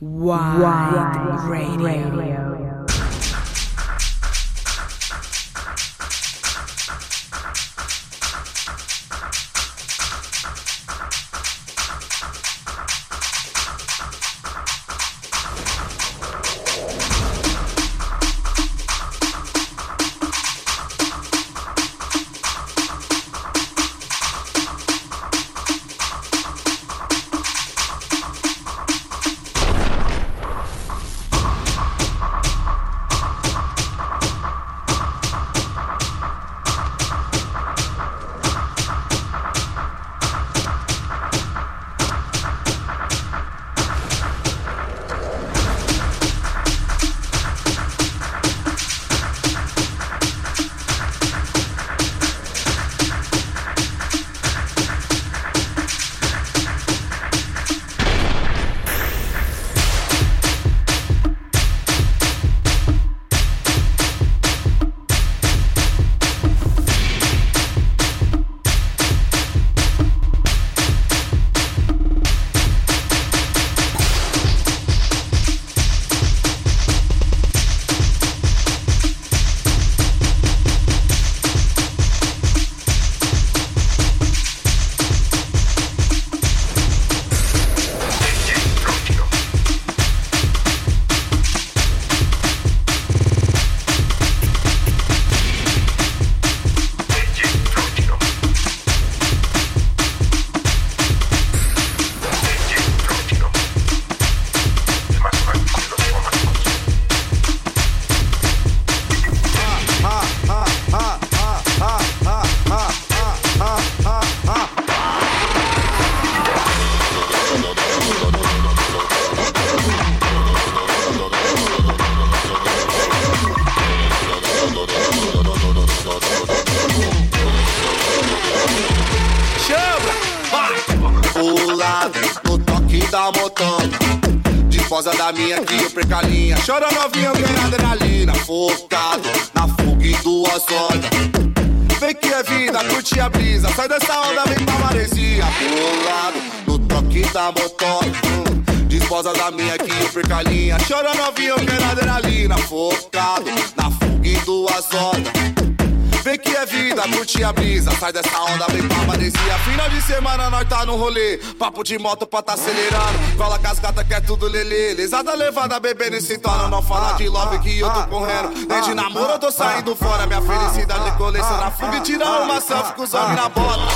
Wide, Radio. Radio. Papo de moto pra tá acelerando. Cola com as gatas que é tudo lelê. Lesada levada, bebendo e sintona. Não fala de love que eu tô correndo. Nem de namoro eu tô saindo fora. Minha felicidade coleciona fuga e tira uma selfie com os homens na bota.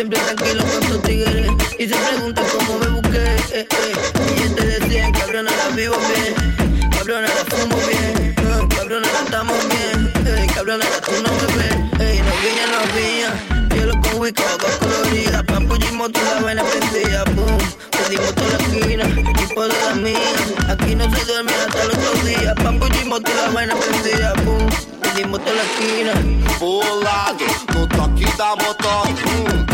Siempre tranquilo con tus tigres. Y se preguntan cómo me busqué. Eh, eh. Y te decía, cabrona, la vivo bien. Cabrona, la fumo bien. Uh, cabrona, estamos bien. Eh, cabrona, tú no me ves. Eh, no viña, no viña. Yo lo con whisky, colorida. Papu y moto, la vaina prendida. Boom. Pedimos toda la esquina. Tipo de la mía. Aquí no se duerme hasta los otros días. Papu y moto, la vaina prendida. Boom. Pedimos toda la esquina. Bolado, no toque da moto.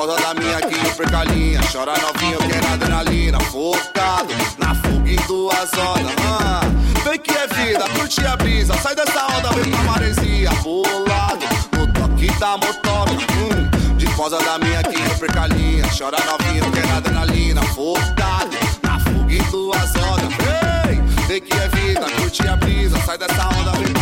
Disposa da minha que percalinha. Chora novinho, quer adrenalina. Focado na fuga em duas horas. Ah, vem que é vida, curte a brisa. Sai dessa onda, vem pra maresia. Bolado no toque da motora. Hum, disposa da minha que percalinha. Chora novinho, quer adrenalina. Focado na fuga em duas horas. Vem, vem que é vida, curte a brisa. Sai dessa onda, vem pra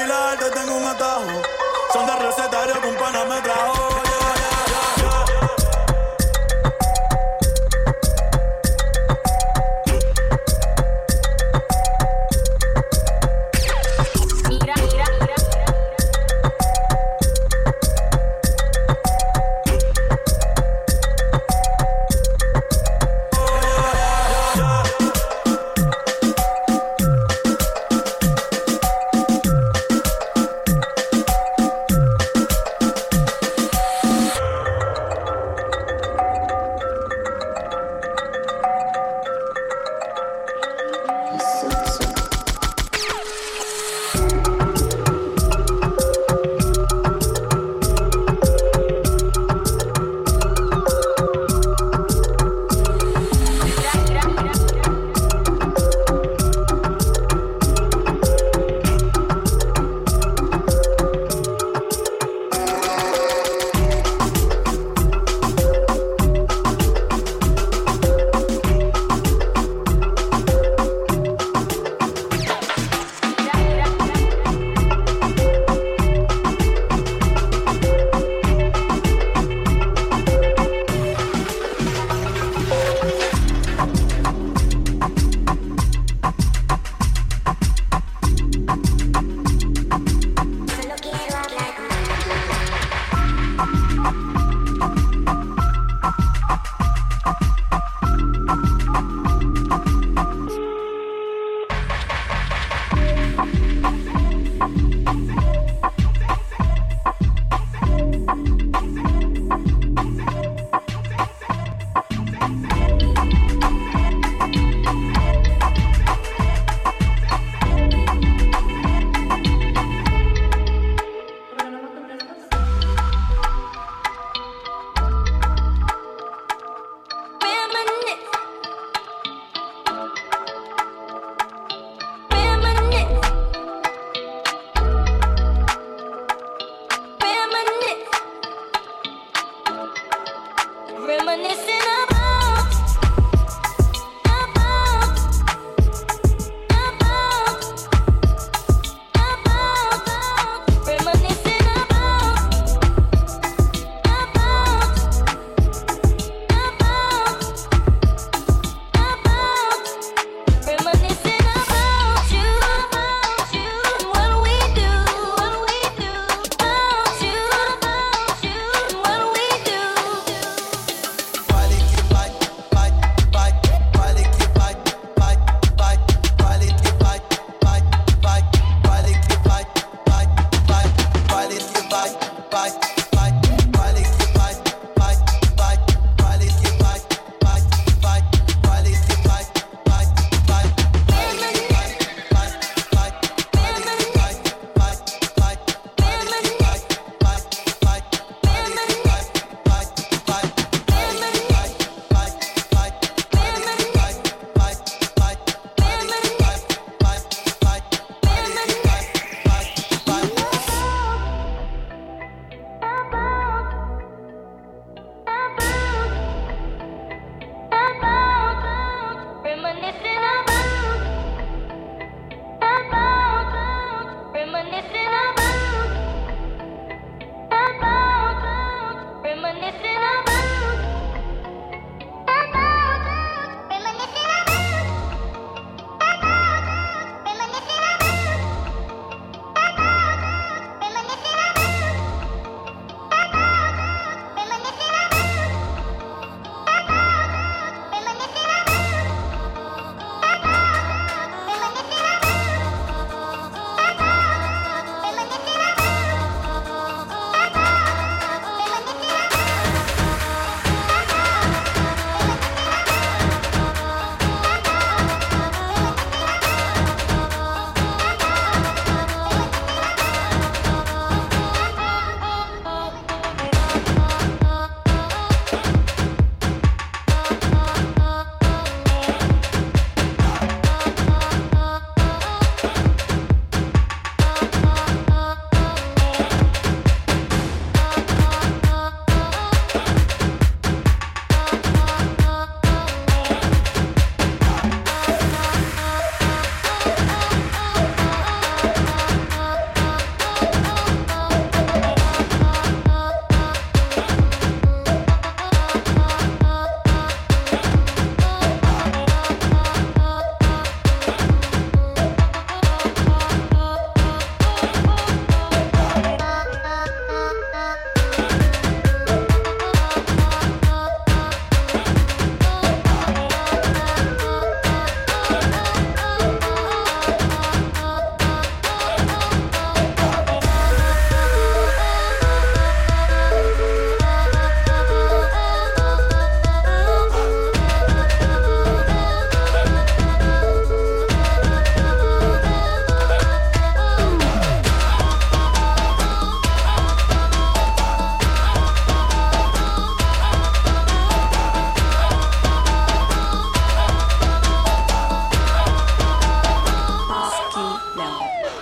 bailar, te tengo un atajo. Son de recetario que un pana trajo.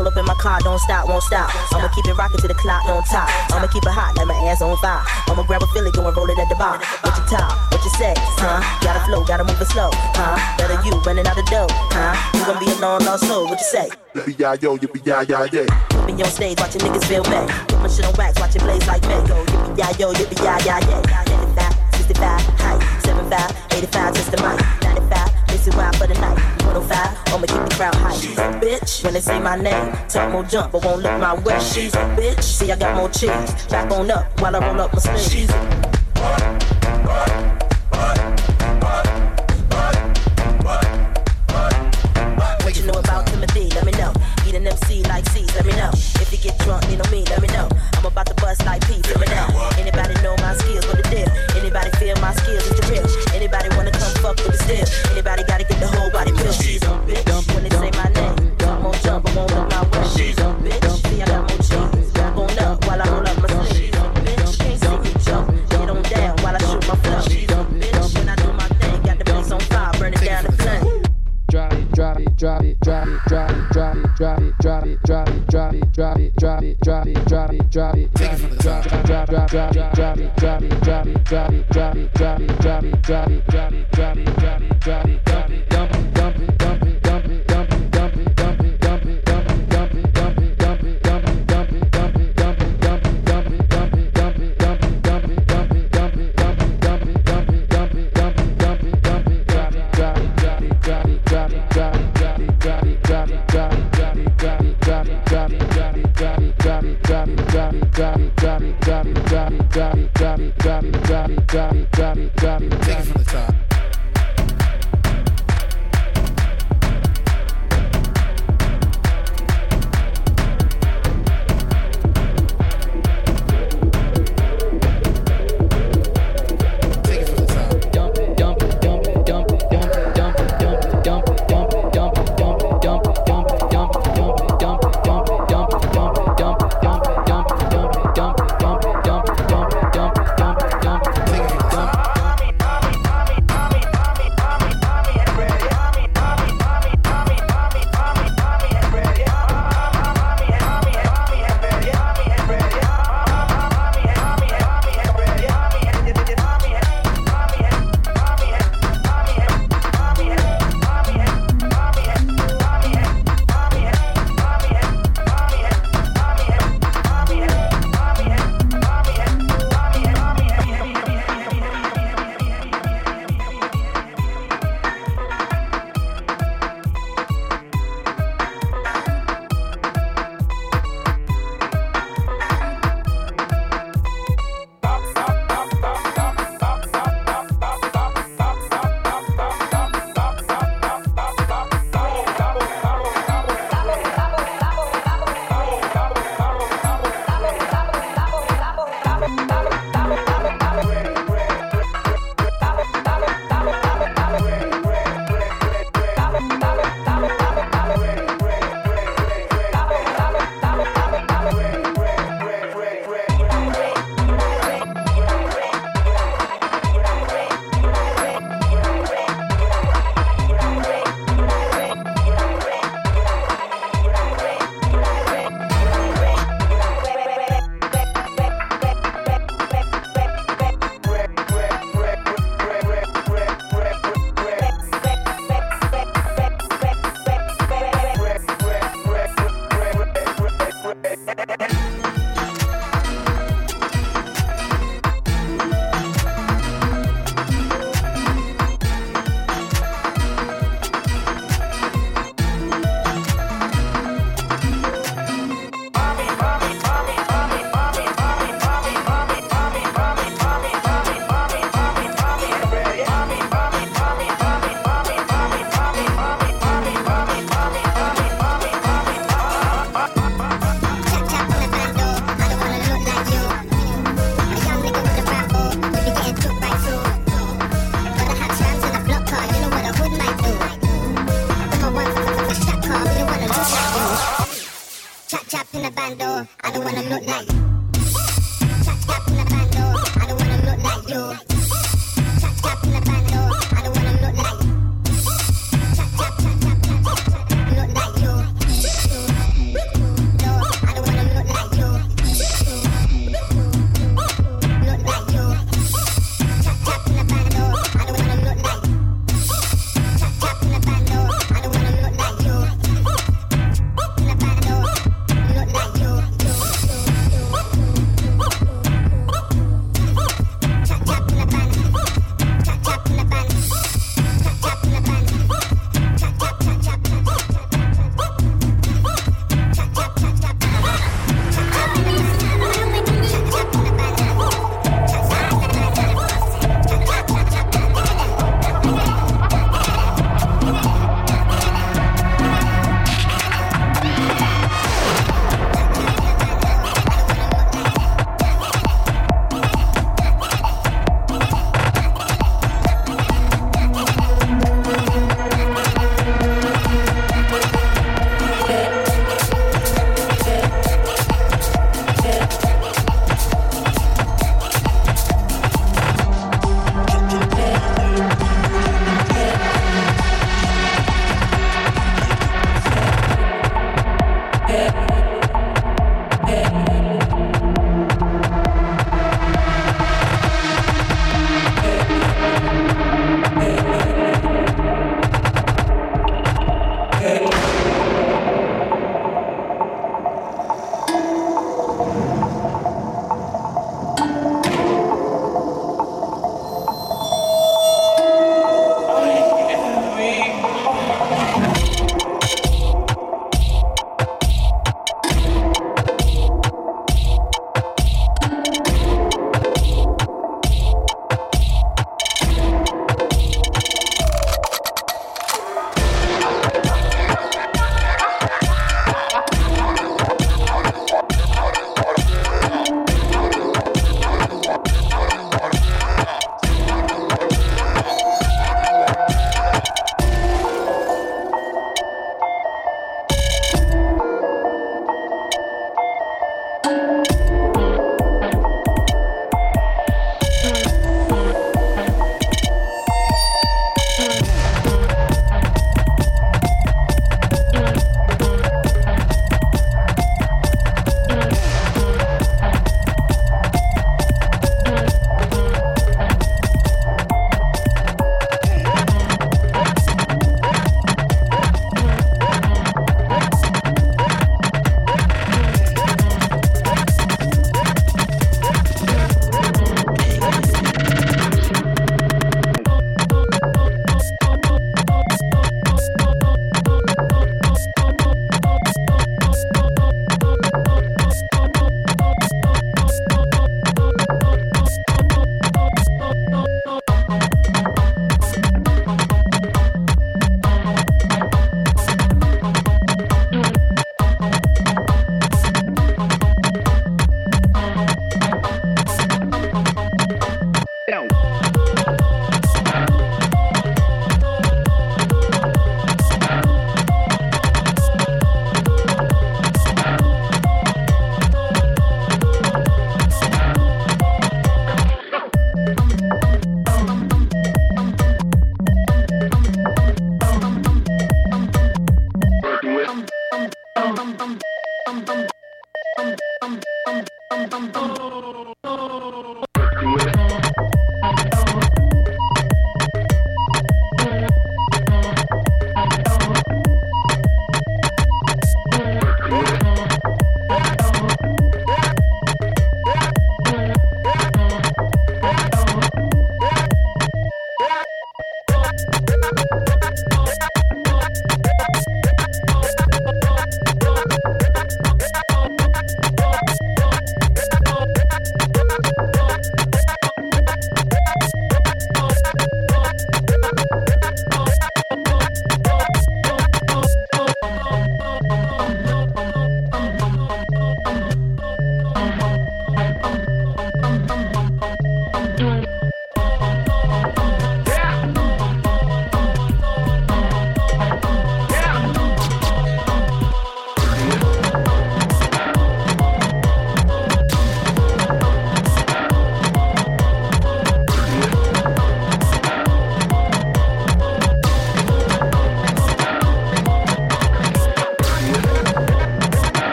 Roll up in my car, don't stop, won't stop. I'ma keep it rocking to the clock on top. I'ma keep it hot like my ass on fire. I'ma grab a Philly, go and roll it at the bar. What you talk? What you say? Huh? Gotta flow, gotta move it slow. Huh? Better you running out the dough. Huh? You gon' be a long lost soul. What you say? Yippee yeah yo, yippee yeah yeah yeah. Up in your stage, watching niggas feel me. Put my shit on wax, watching blaze like me. Go yippee yeah yo, yippee yeah yeah yeah. 55, height, 75, 85, just the mic. 95, is why for the night. 105, I'ma keep the crowd high. She's a bitch when they say my name. Talk more jump, but won't look my way. She's a bitch. See, I got more cheese. Back on up while I roll up my sleeves. She's a what you know about Timothy? Let me know. Eat an MC like C's, let me know. If you get drunk, need no me, let me know. I'm about to bust like P, let me know. Anybody know my skills, what the deal? Anybody feel my skills is the real. Anybody wanna come fuck with the steel? Anybody gotta get the whole body built? When they say my name.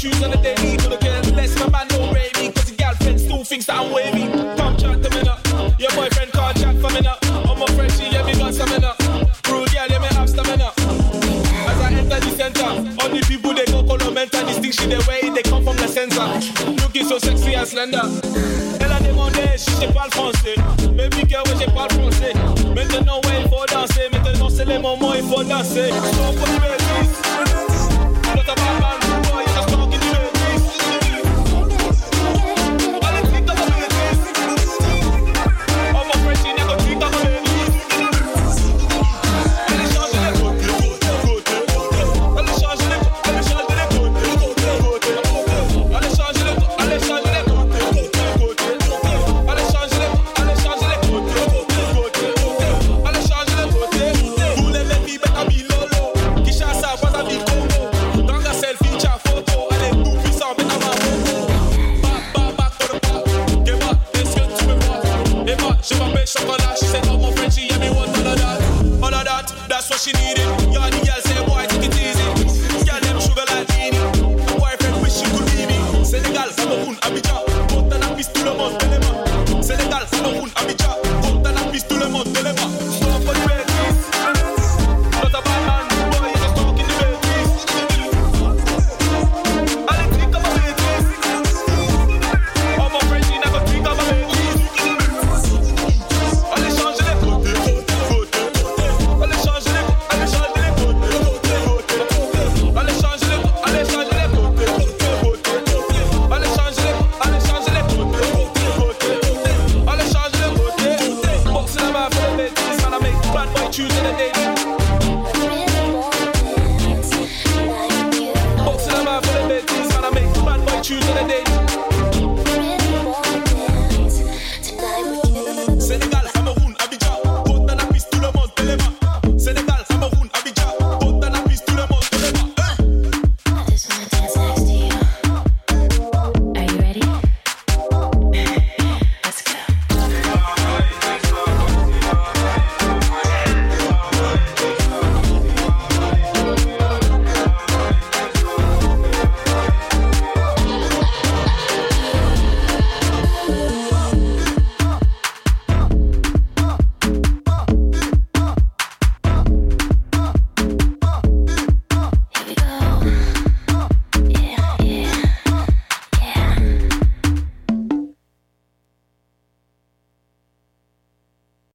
tunes on the daily. But the girls bless my man don't rate me. Cause the girlfriend still thinks that I'm wavy. Come chat to me now. Your boyfriend can't chat for me now. I'm a friend, she yeah, me got stamina. Rude girl, yeah, me have stamina. As I enter the center, all the people they go color mental. This thing she the way they come from the center. Looking so sexy and slender. Elle a demandé si j'ai pas le français. Baby girl, ouais, j'ai pas le français. Maintenant, ouais, il faut danser. Maintenant, c'est les moments, il faut danser. Stop, what you Not a bad man.